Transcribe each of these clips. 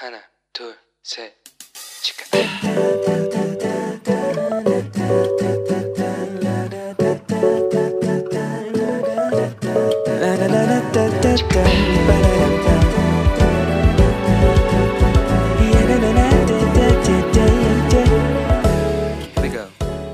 하나, 둘, 셋, 치카. Here we go.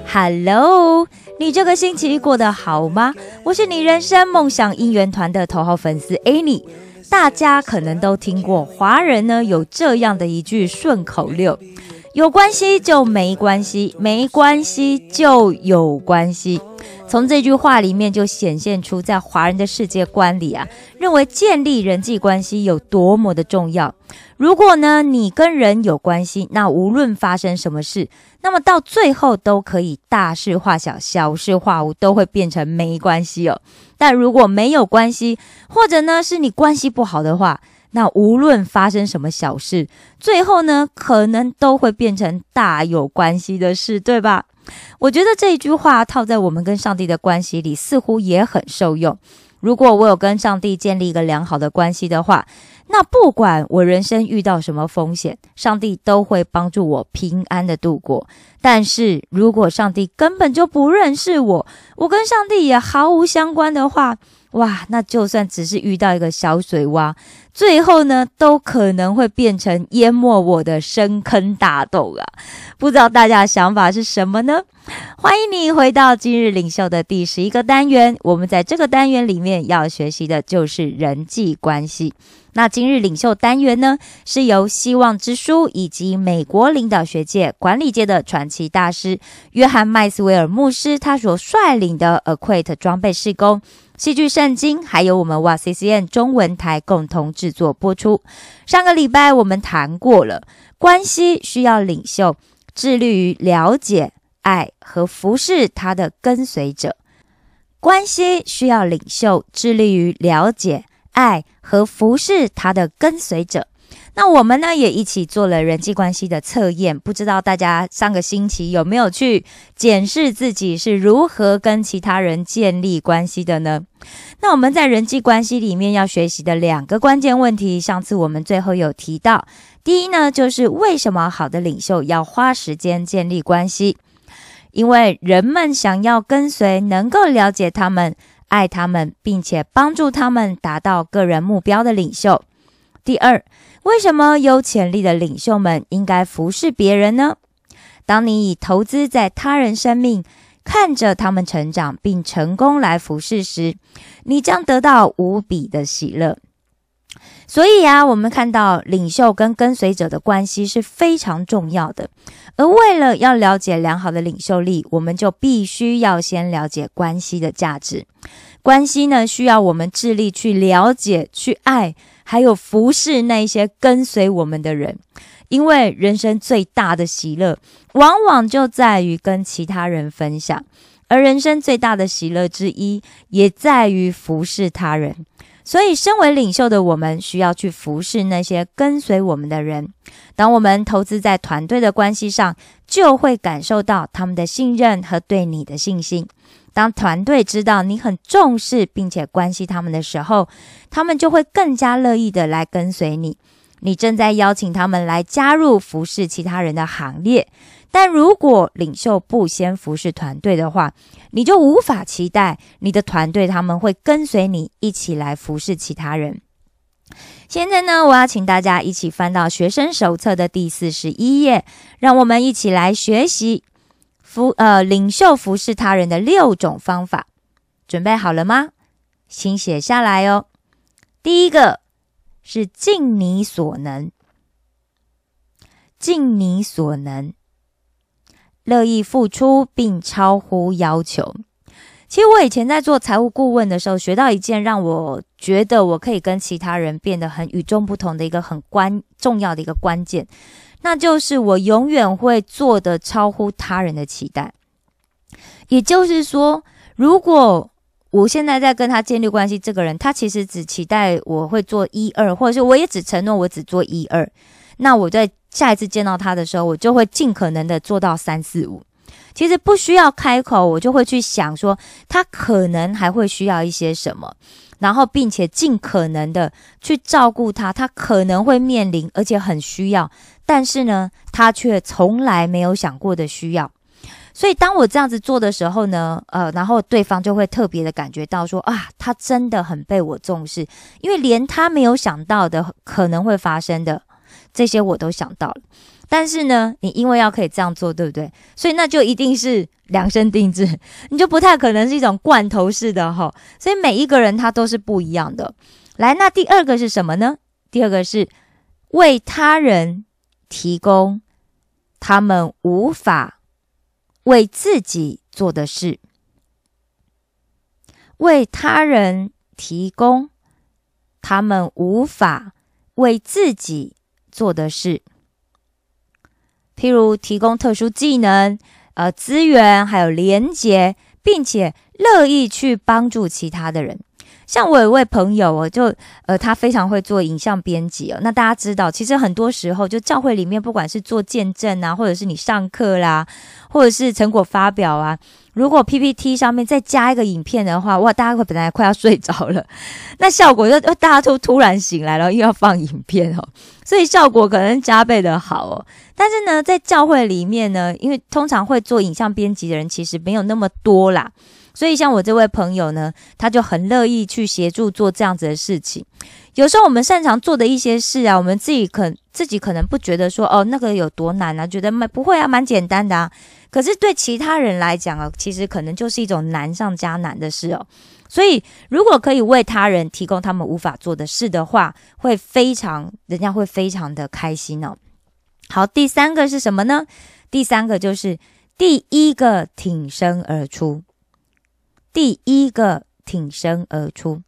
Hello，你这个星期过得好吗？我是你人生梦想应援团的头号粉丝 Annie。 大家可能都听过，华人呢有这样的一句顺口溜：有关系就没关系，没关系就有关系。从这句话里面就显现出，在华人的世界观里啊，认为建立人际关系有多么的重要。如果呢你跟人有关系，那无论发生什么事，那么到最后都可以大事化小，小事化无，都会变成没关系哦。但如果没有关系，或者呢是你关系不好的话，那无论发生什么小事，最后呢可能都会变成大有关系的事，对吧？我觉得这一句话套在我们跟上帝的关系里，似乎也很受用。如果我有跟上帝建立一个良好的关系的话，那不管我人生遇到什么风险，上帝都会帮助我平安的度过。但是如果上帝根本就不认识我，我跟上帝也毫无相关的话，哇，那就算只是遇到一个小水洼，最后呢，都可能会变成淹没我的深坑大洞啊！不知道大家的想法是什么呢？欢迎你回到今日领袖的第十一个单元。我们在这个单元里面要学习的就是人际关系。那今日领袖单元呢，是由希望之书以及美国领导学界、管理界的传奇大师约翰麦斯威尔牧师他所率领的 Acquit 装备施工、戏剧圣经，还有我们哇 CCN 中文台共同制作播出。上个礼拜我们谈过了，关系需要领袖致力于了解、爱和服侍他的跟随者。关系需要领袖致力于了解、爱和服侍他的跟随者。那我们呢也一起做了人际关系的测验，不知道大家上个星期有没有去检视自己是如何跟其他人建立关系的呢？那我们在人际关系里面要学习的两个关键问题，上次我们最后有提到，第一呢就是为什么好的领袖要花时间建立关系？因为人们想要跟随能够了解他们、爱他们，并且帮助他们达到个人目标的领袖。第二，为什么有潜力的领袖们应该服侍别人呢？当你以投资在他人生命，看着他们成长并成功来服侍时，你将得到无比的喜乐。所以啊，我们看到领袖跟跟随者的关系是非常重要的。而为了要了解良好的领袖力，我们就必须要先了解关系的价值。关系呢，需要我们致力去了解、去爱，还有服侍那些跟随我们的人。因为人生最大的喜乐，往往就在于跟其他人分享，而人生最大的喜乐之一，也在于服侍他人。所以，身为领袖的我们，需要去服侍那些跟随我们的人。当我们投资在团队的关系上，就会感受到他们的信任和对你的信心。当团队知道你很重视并且关心他们的时候，他们就会更加乐意的来跟随你。你正在邀请他们来加入服侍其他人的行列。但如果领袖不先服侍团队的话，你就无法期待你的团队他们会跟随你一起来服侍其他人。现在呢，我要请大家一起翻到学生手册的第四十一页，让我们一起来学习服呃领袖服侍他人的六种方法。准备好了吗？请写下来哦。第一个是尽你所能，尽你所能。乐意付出并超乎要求。其实我以前在做财务顾问的时候，学到一件让我觉得我可以跟其他人变得很与众不同的一个很关重要的一个关键，那就是我永远会做的超乎他人的期待。也就是说，如果我现在在跟他建立关系，这个人他其实只期待我会做一二，或者是我也只承诺我只做一二，那我在下一次见到他的时候，我就会尽可能的做到三四五。其实不需要开口，我就会去想说，他可能还会需要一些什么，然后并且尽可能的去照顾他，他可能会面临，而且很需要，但是呢，他却从来没有想过的需要。所以当我这样子做的时候呢，呃，然后对方就会特别的感觉到说啊，他真的很被我重视，因为连他没有想到的可能会发生的这些我都想到了。但是呢，你因为要可以这样做，对不对？所以那就一定是量身定制，你就不太可能是一种罐头式的哈。所以每一个人他都是不一样的。来，那第二个是什么呢？第二个是为他人提供他们无法。为自己做的事，为他人提供他们无法为自己做的事，譬如提供特殊技能、呃资源，还有连接，并且乐意去帮助其他的人。像我有位朋友，我就呃，他非常会做影像编辑哦。那大家知道，其实很多时候，就教会里面，不管是做见证啊，或者是你上课啦，或者是成果发表啊，如果 PPT 上面再加一个影片的话，哇，大家会本来快要睡着了，那效果就大家都突然醒来了，又要放影片哦，所以效果可能加倍的好哦。但是呢，在教会里面呢，因为通常会做影像编辑的人其实没有那么多啦。所以，像我这位朋友呢，他就很乐意去协助做这样子的事情。有时候我们擅长做的一些事啊，我们自己可自己可能不觉得说哦，那个有多难啊，觉得蛮不会啊，蛮简单的啊。可是对其他人来讲啊，其实可能就是一种难上加难的事哦。所以，如果可以为他人提供他们无法做的事的话，会非常，人家会非常的开心哦。好，第三个是什么呢？第三个就是第一个挺身而出。第一个挺身而出，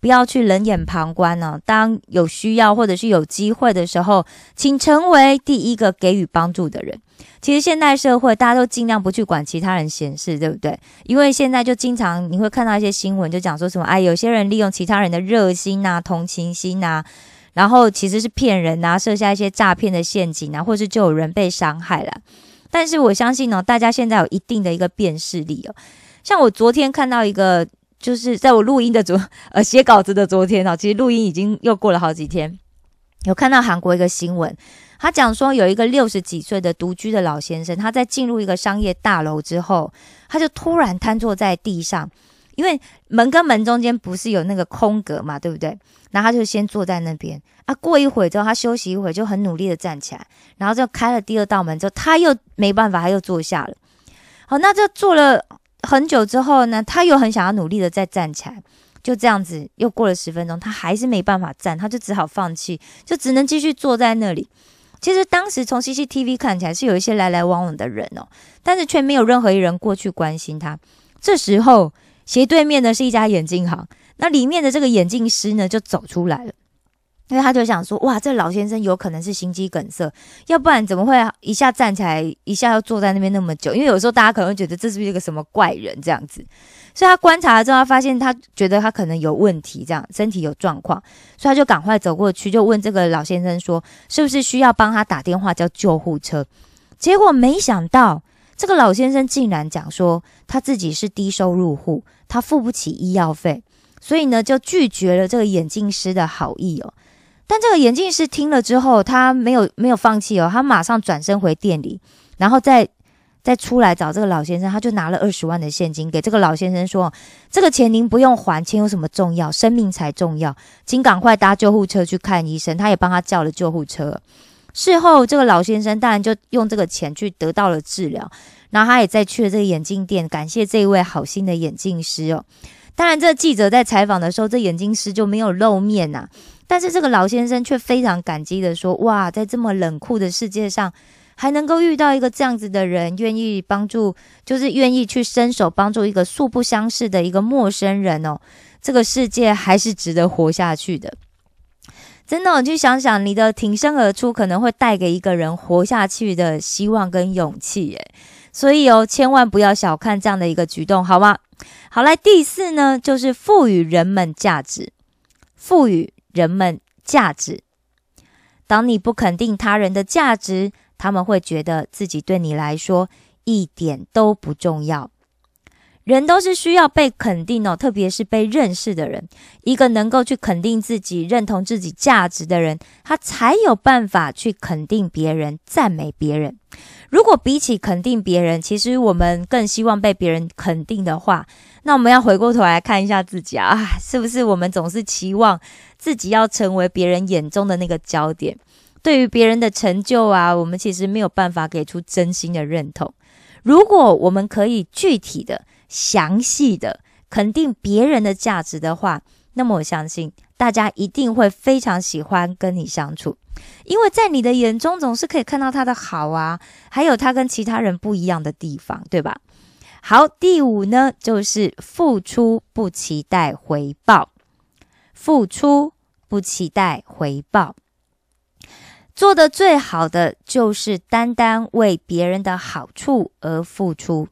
不要去冷眼旁观哦。当有需要或者是有机会的时候，请成为第一个给予帮助的人。其实现代社会，大家都尽量不去管其他人闲事，对不对？因为现在就经常你会看到一些新闻，就讲说什么，哎，有些人利用其他人的热心呐、同情心呐，然后其实是骗人呐，设下一些诈骗的陷阱啊，或是就有人被伤害了。但是我相信呢，大家现在有一定的一个辨识力哦。像我昨天看到一个，就是在我录音的昨 呃写稿子的昨天哦，其实录音已经又过了好几天，有看到韩国一个新闻，他讲说有一个六十几岁的独居的老先生，他在进入一个商业大楼之后，他就突然瘫坐在地上，因为门跟门中间不是有那个空格嘛，对不对？然后他就先坐在那边啊，过一会之后他休息一会就很努力的站起来，然后就开了第二道门之后，他又没办法，他又坐下了。好，那这坐了。很久之后呢，他又很想要努力的再站起来，就这样子又过了十分钟，他还是没办法站，他就只好放弃，就只能继续坐在那里。其实当时从 CCTV 看起来是有一些来来往往的人哦，但是却没有任何一人过去关心他。这时候斜对面的是一家眼镜行，那里面的这个眼镜师呢就走出来了。因为他就想说，哇，这老先生有可能是心肌梗塞，要不然怎么会一下站起来，一下又坐在那边那么久？因为有时候大家可能会觉得这是不是一个什么怪人这样子，所以他观察了之后，他发现他觉得他可能有问题，这样身体有状况，所以他就赶快走过去，就问这个老先生说，是不是需要帮他打电话叫救护车？结果没想到，这个老先生竟然讲说他自己是低收入户，他付不起医药费，所以呢就拒绝了这个眼镜师的好意哦。但这个眼镜师听了之后，他没有没有放弃哦，他马上转身回店里，然后再再出来找这个老先生，他就拿了二十万的现金给这个老先生说：“这个钱您不用还，钱有什么重要？生命才重要，请赶快搭救护车去看医生。”他也帮他叫了救护车。事后，这个老先生当然就用这个钱去得到了治疗，然后他也再去了这个眼镜店，感谢这一位好心的眼镜师哦。当然，这记者在采访的时候，这眼镜师就没有露面呐。但是这个老先生却非常感激的说：“哇，在这么冷酷的世界上，还能够遇到一个这样子的人，愿意帮助，就是愿意去伸手帮助一个素不相识的一个陌生人哦。这个世界还是值得活下去的。真的，你去想想，你的挺身而出可能会带给一个人活下去的希望跟勇气。诶，所以哦，千万不要小看这样的一个举动，好吗？好，来第四呢，就是赋予人们价值，赋予。”人们价值。当你不肯定他人的价值，他们会觉得自己对你来说一点都不重要。人都是需要被肯定哦，特别是被认识的人。一个能够去肯定自己、认同自己价值的人，他才有办法去肯定别人、赞美别人。如果比起肯定别人，其实我们更希望被别人肯定的话，那我们要回过头来看一下自己啊，是不是我们总是期望自己要成为别人眼中的那个焦点？对于别人的成就啊，我们其实没有办法给出真心的认同。如果我们可以具体的，详细的肯定别人的价值的话，那么我相信大家一定会非常喜欢跟你相处，因为在你的眼中总是可以看到他的好啊，还有他跟其他人不一样的地方，对吧？好，第五呢，就是付出不期待回报，付出不期待回报，做的最好的就是单单为别人的好处而付出。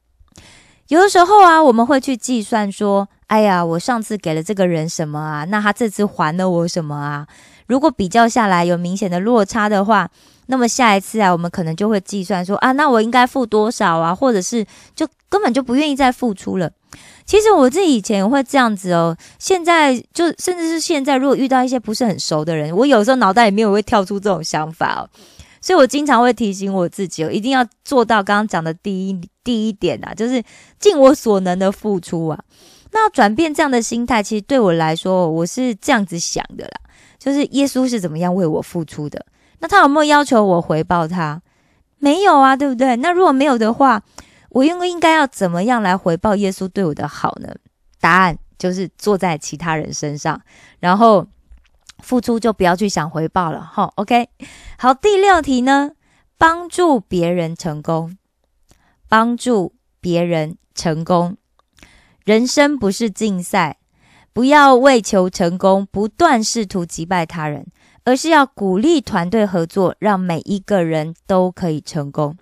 有的时候啊，我们会去计算说：“哎呀，我上次给了这个人什么啊？那他这次还了我什么啊？”如果比较下来有明显的落差的话，那么下一次啊，我们可能就会计算说：“啊，那我应该付多少啊？”或者是就根本就不愿意再付出了。其实我自己以前会这样子哦，现在就甚至是现在，如果遇到一些不是很熟的人，我有时候脑袋里面会跳出这种想法哦。所以我经常会提醒我自己哦，一定要做到刚刚讲的第一第一点啊，就是尽我所能的付出啊。那转变这样的心态，其实对我来说，我是这样子想的啦，就是耶稣是怎么样为我付出的，那他有没有要求我回报他？没有啊，对不对？那如果没有的话，我应该应该要怎么样来回报耶稣对我的好呢？答案就是坐在其他人身上，然后。付出就不要去想回报了，哈，OK。好，第六题呢，帮助别人成功，帮助别人成功。人生不是竞赛，不要为求成功不断试图击败他人，而是要鼓励团队合作，让每一个人都可以成功。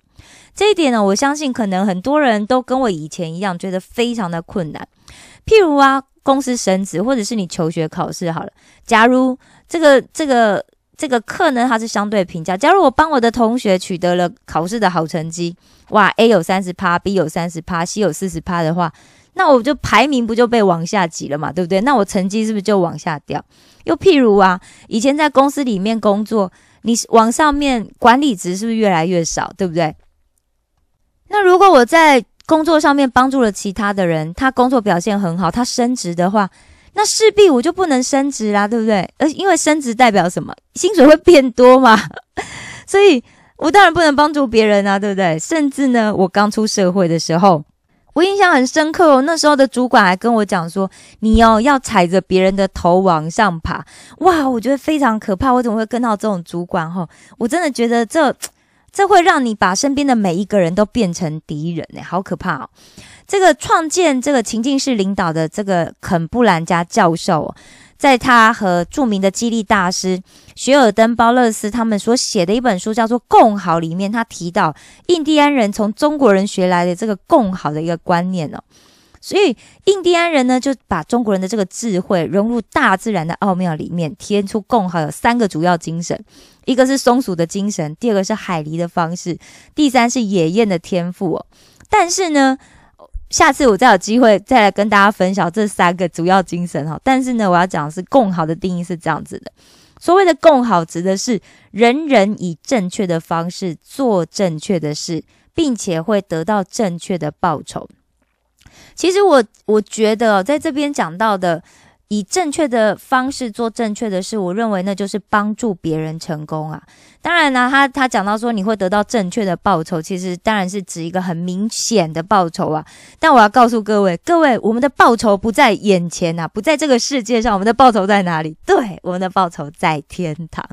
这一点呢，我相信可能很多人都跟我以前一样，觉得非常的困难。譬如啊。公司升职，或者是你求学考试好了。假如这个这个这个课呢，它是相对评价。假如我帮我的同学取得了考试的好成绩，哇，A 有三十趴，B 有三十趴，C 有四十趴的话，那我就排名不就被往下挤了嘛，对不对？那我成绩是不是就往下掉？又譬如啊，以前在公司里面工作，你往上面管理值是不是越来越少，对不对？那如果我在工作上面帮助了其他的人，他工作表现很好，他升职的话，那势必我就不能升职啦，对不对？而因为升职代表什么？薪水会变多嘛，所以我当然不能帮助别人啊，对不对？甚至呢，我刚出社会的时候，我印象很深刻哦，那时候的主管还跟我讲说：“你哦要踩着别人的头往上爬。”哇，我觉得非常可怕，我怎么会跟到这种主管？哈，我真的觉得这。这会让你把身边的每一个人都变成敌人呢，好可怕哦！这个创建这个情境式领导的这个肯布兰加教授，在他和著名的激励大师雪尔登包勒斯他们所写的一本书叫做《共好》里面，他提到印第安人从中国人学来的这个共好的一个观念哦。所以印第安人呢，就把中国人的这个智慧融入大自然的奥妙里面，体现出共好有三个主要精神：一个是松鼠的精神，第二个是海狸的方式，第三是野雁的天赋哦。但是呢，下次我再有机会再来跟大家分享这三个主要精神哈。但是呢，我要讲的是共好的定义是这样子的：所谓的共好，指的是人人以正确的方式做正确的事，并且会得到正确的报酬。其实我我觉得，在这边讲到的，以正确的方式做正确的事，我认为那就是帮助别人成功啊。当然呢，他他讲到说你会得到正确的报酬，其实当然是指一个很明显的报酬啊。但我要告诉各位，各位，我们的报酬不在眼前呐，不在这个世界上，我们的报酬在哪里？对，我们的报酬在天堂，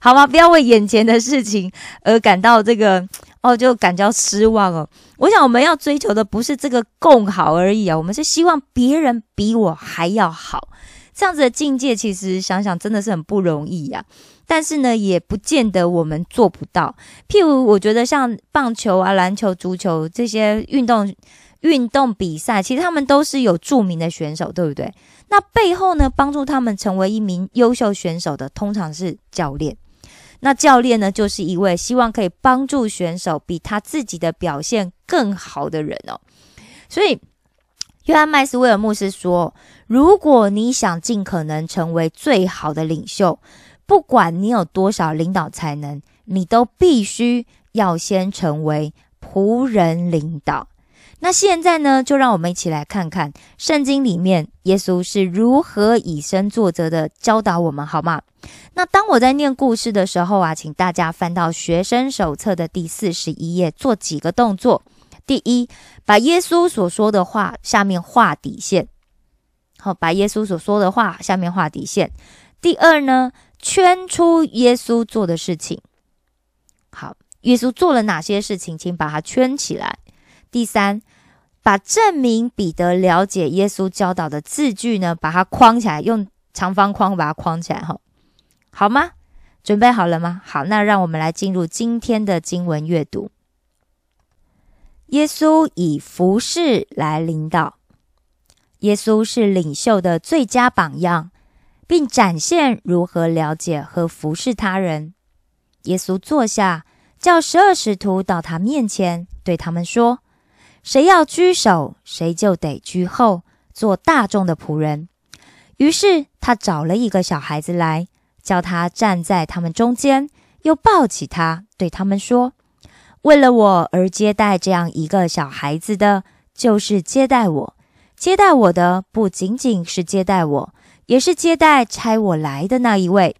好吗？不要为眼前的事情而感到这个哦，就感到失望哦。我想我们要追求的不是这个共好而已啊，我们是希望别人比我还要好，这样子的境界，其实想想真的是很不容易呀。但是呢，也不见得我们做不到。譬如，我觉得像棒球啊、篮球、足球这些运动运动比赛，其实他们都是有著名的选手，对不对？那背后呢，帮助他们成为一名优秀选手的，通常是教练。那教练呢，就是一位希望可以帮助选手比他自己的表现更好的人哦。所以，约翰麦斯威尔牧师说：“如果你想尽可能成为最好的领袖，不管你有多少领导才能，你都必须要先成为仆人领导。”那现在呢，就让我们一起来看看圣经里面耶稣是如何以身作则的教导我们，好吗？那当我在念故事的时候啊，请大家翻到学生手册的第四十一页，做几个动作。第一，把耶稣所说的话下面画底线，好，把耶稣所说的话下面画底线。第二呢，圈出耶稣做的事情，好，耶稣做了哪些事情，请把它圈起来。第三，把证明彼得了解耶稣教导的字句呢，把它框起来，用长方框把它框起来，哈，好吗？准备好了吗？好，那让我们来进入今天的经文阅读。耶稣以服侍来领导，耶稣是领袖的最佳榜样，并展现如何了解和服侍他人。耶稣坐下，叫十二使徒到他面前，对他们说。谁要居首，谁就得居后，做大众的仆人。于是他找了一个小孩子来，叫他站在他们中间，又抱起他，对他们说：“为了我而接待这样一个小孩子的，就是接待我。接待我的不仅仅是接待我，也是接待差我来的那一位。”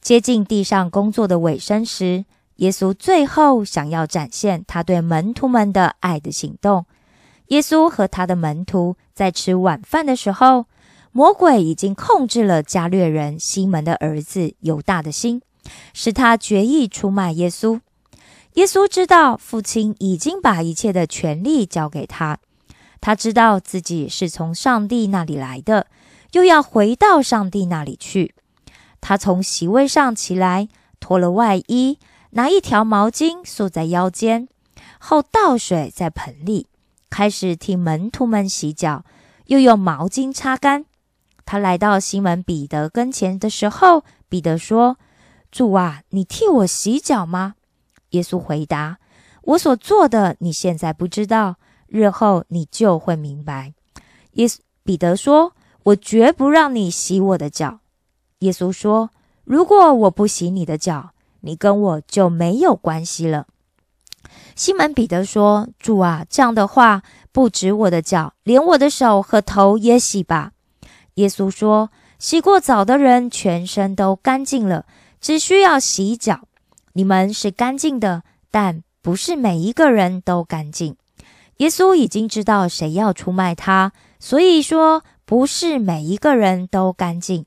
接近地上工作的尾声时。耶稣最后想要展现他对门徒们的爱的行动。耶稣和他的门徒在吃晚饭的时候，魔鬼已经控制了加略人西门的儿子犹大的心，使他决意出卖耶稣。耶稣知道父亲已经把一切的权利交给他，他知道自己是从上帝那里来的，又要回到上帝那里去。他从席位上起来，脱了外衣。拿一条毛巾束在腰间，后倒水在盆里，开始替门徒们洗脚，又用毛巾擦干。他来到西门彼得跟前的时候，彼得说：“主啊，你替我洗脚吗？”耶稣回答：“我所做的，你现在不知道，日后你就会明白。”耶稣彼得说：“我绝不让你洗我的脚。”耶稣说：“如果我不洗你的脚，”你跟我就没有关系了。西门彼得说：“主啊，这样的话，不止我的脚，连我的手和头也洗吧。”耶稣说：“洗过澡的人全身都干净了，只需要洗脚。你们是干净的，但不是每一个人都干净。”耶稣已经知道谁要出卖他，所以说不是每一个人都干净。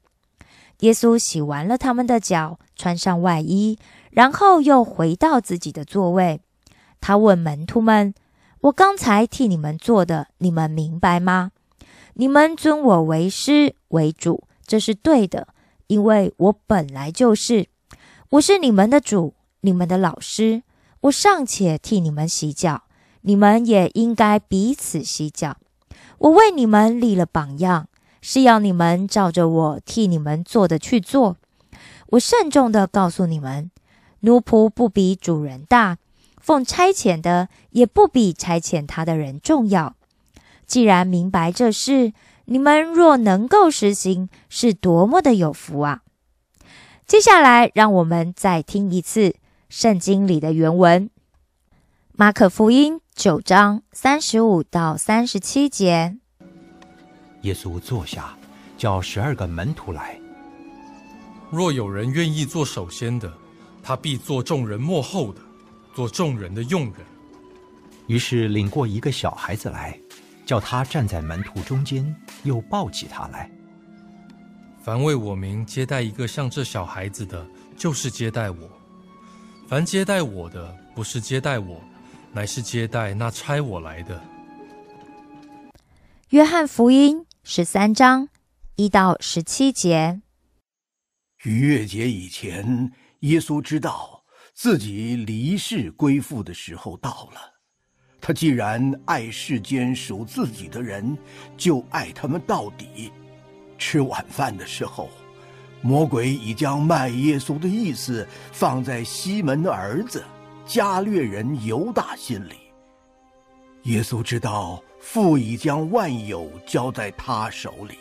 耶稣洗完了他们的脚。穿上外衣，然后又回到自己的座位。他问门徒们：“我刚才替你们做的，你们明白吗？你们尊我为师为主，这是对的，因为我本来就是。我是你们的主，你们的老师。我尚且替你们洗脚，你们也应该彼此洗脚。我为你们立了榜样，是要你们照着我替你们做的去做。”我慎重的告诉你们，奴仆不比主人大，奉差遣的也不比差遣他的人重要。既然明白这事，你们若能够实行，是多么的有福啊！接下来，让我们再听一次圣经里的原文：《马可福音》九章三十五到三十七节。耶稣坐下，叫十二个门徒来。若有人愿意做首先的，他必做众人幕后的，做众人的用人。于是领过一个小孩子来，叫他站在门徒中间，又抱起他来。凡为我名接待一个像这小孩子的，就是接待我；凡接待我的，不是接待我，乃是接待那差我来的。约翰福音十三章一到十七节。逾越节以前，耶稣知道自己离世归父的时候到了。他既然爱世间属自己的人，就爱他们到底。吃晚饭的时候，魔鬼已将卖耶稣的意思放在西门的儿子加略人犹大心里。耶稣知道父已将万有交在他手里，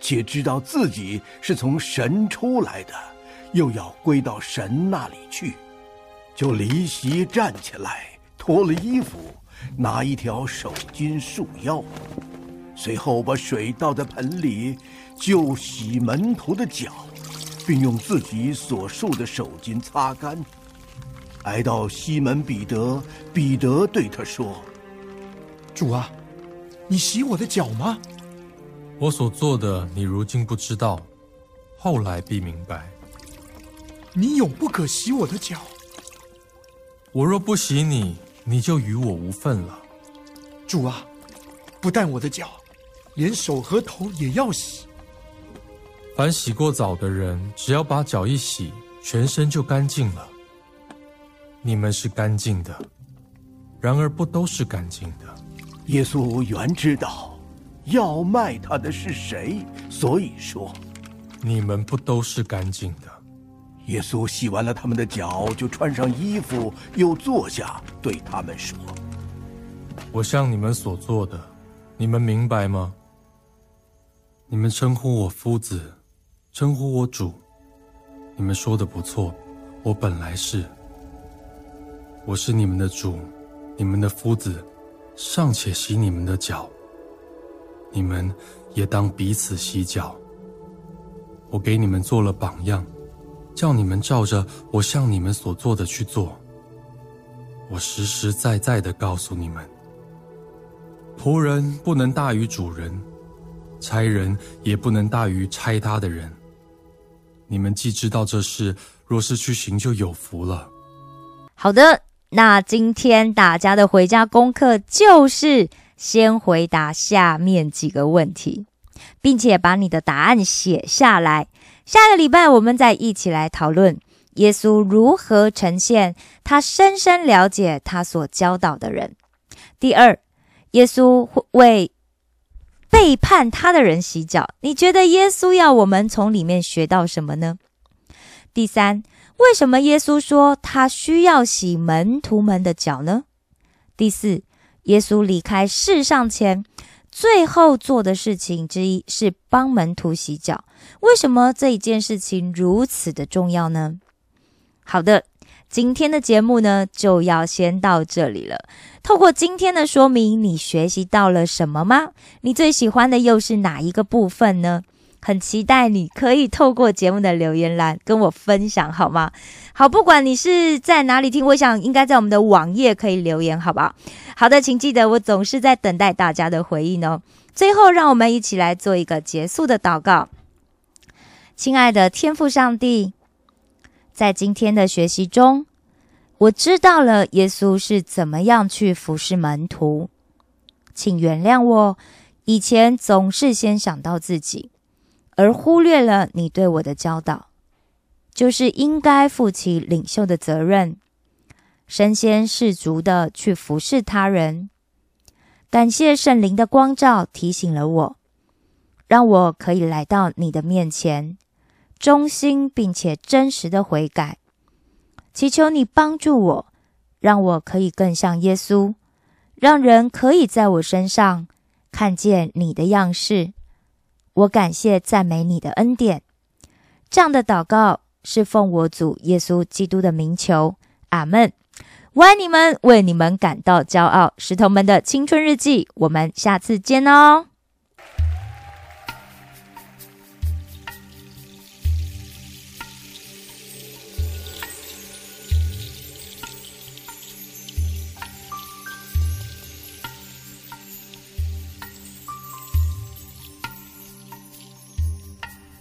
且知道自己是从神出来的，又要归到神那里去，就离席站起来，脱了衣服，拿一条手巾束腰，随后把水倒在盆里，就洗门徒的脚，并用自己所束的手巾擦干。来到西门彼得，彼得对他说：“主啊，你洗我的脚吗？我所做的，你如今不知道，后来必明白。你永不可洗我的脚。我若不洗你，你就与我无份了。主啊，不但我的脚，连手和头也要洗。凡洗过澡的人，只要把脚一洗，全身就干净了。你们是干净的，然而不都是干净的。耶稣原知道要卖他的是谁，所以说你们不都是干净的。耶稣洗完了他们的脚，就穿上衣服，又坐下，对他们说：“我向你们所做的，你们明白吗？你们称呼我夫子，称呼我主，你们说的不错，我本来是。我是你们的主，你们的夫子，尚且洗你们的脚，你们也当彼此洗脚。我给你们做了榜样，叫你们照着我向你们所做的去做。我实实在在的告诉你们，仆人不能大于主人，差人也不能大于差他的人。你们既知道这事，若是去行，就有福了。好的，那今天大家的回家功课就是先回答下面几个问题，并且把你的答案写下来。下个礼拜我们再一起来讨论耶稣如何呈现他深深了解他所教导的人。第二，耶稣会为背叛他的人洗脚，你觉得耶稣要我们从里面学到什么呢？第三，为什么耶稣说他需要洗门徒们的脚呢？第四，耶稣离开世上前最后做的事情之一是帮门徒洗脚，为什么这一件事情如此的重要呢？好的，今天的节目呢就要先到这里了。透过今天的说明，你学习到了什么吗？你最喜欢的又是哪一个部分呢？很期待你可以透过节目的留言栏跟我分享，好吗？好，不管你是在哪里听，我想应该在我们的网页可以留言，好不好？好的，请记得我总是在等待大家的回应哦。最后，让我们一起来做一个结束的祷告。亲爱的天父上帝，在今天的学习中，我知道了耶稣是怎么样去服侍门徒，请原谅我以前总是先想到自己。而忽略了你对我的教导，就是应该负起领袖的责任，身先士卒的去服侍他人。感谢圣灵的光照，提醒了我，让我可以来到你的面前，忠心并且真实的悔改。祈求你帮助我，让我可以更像耶稣，让人可以在我身上看见你的样式。我感谢赞美你的恩典，这样的祷告是奉我主耶稣基督的名求，阿门。我爱你们，为你们感到骄傲。石头们的青春日记，我们下次见哦。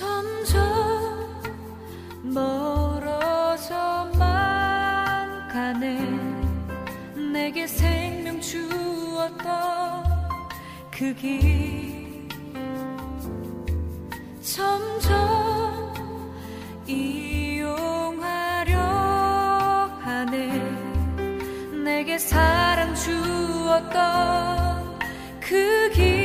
점점 멀어져만 가네. 내게 생명 주었던 그길. 점점 이용하려 하네. 내게 사랑 주었던 그길.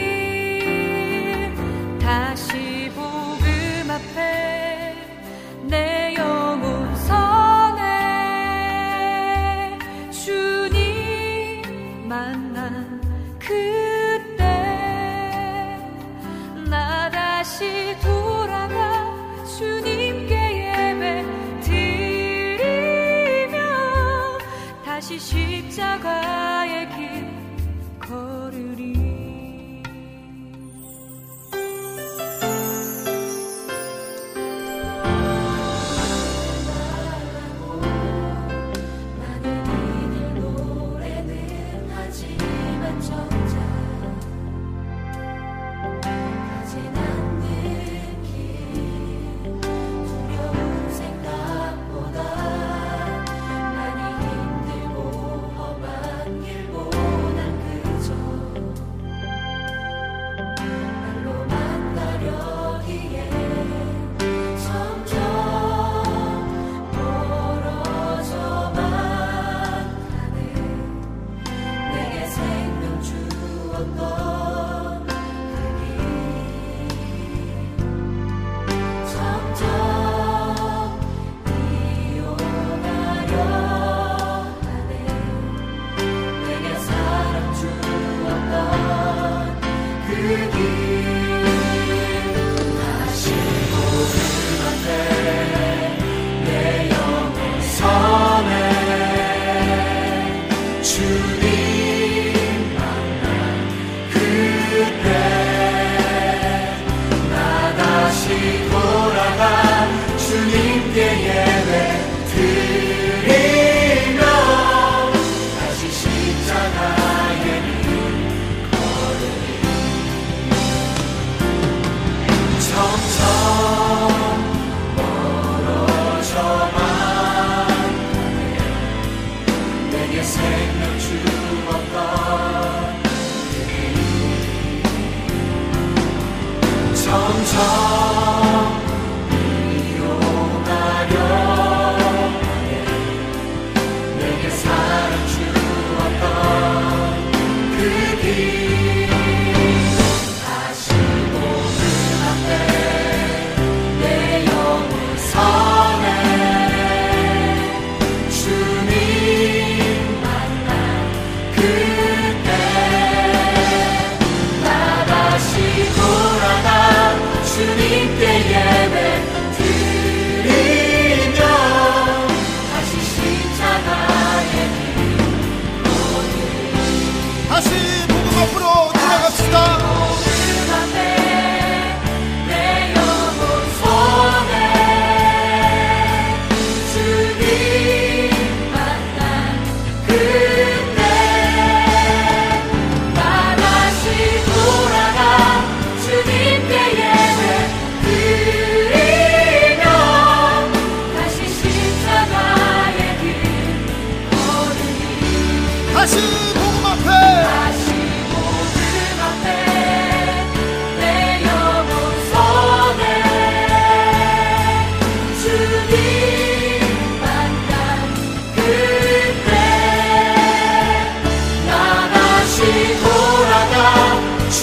song.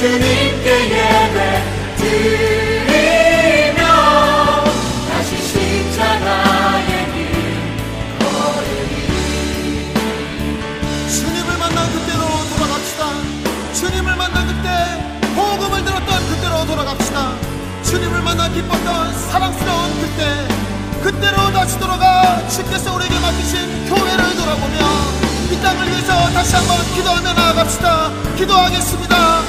주님께 예배 드리며 다시 십자가의 길 걸으리 주님을 만난 그때로 돌아갑시다. 주님을 만난 그때 복음을 들었던 그때로 돌아갑시다. 주님을 만나 기뻤던 사랑스러운 그때 그때로 다시 돌아가 주께서 우리에게 맡기신 교회를 돌아보며 이 땅을 위해서 다시 한번 기도하며 나아갑시다. 기도하겠습니다.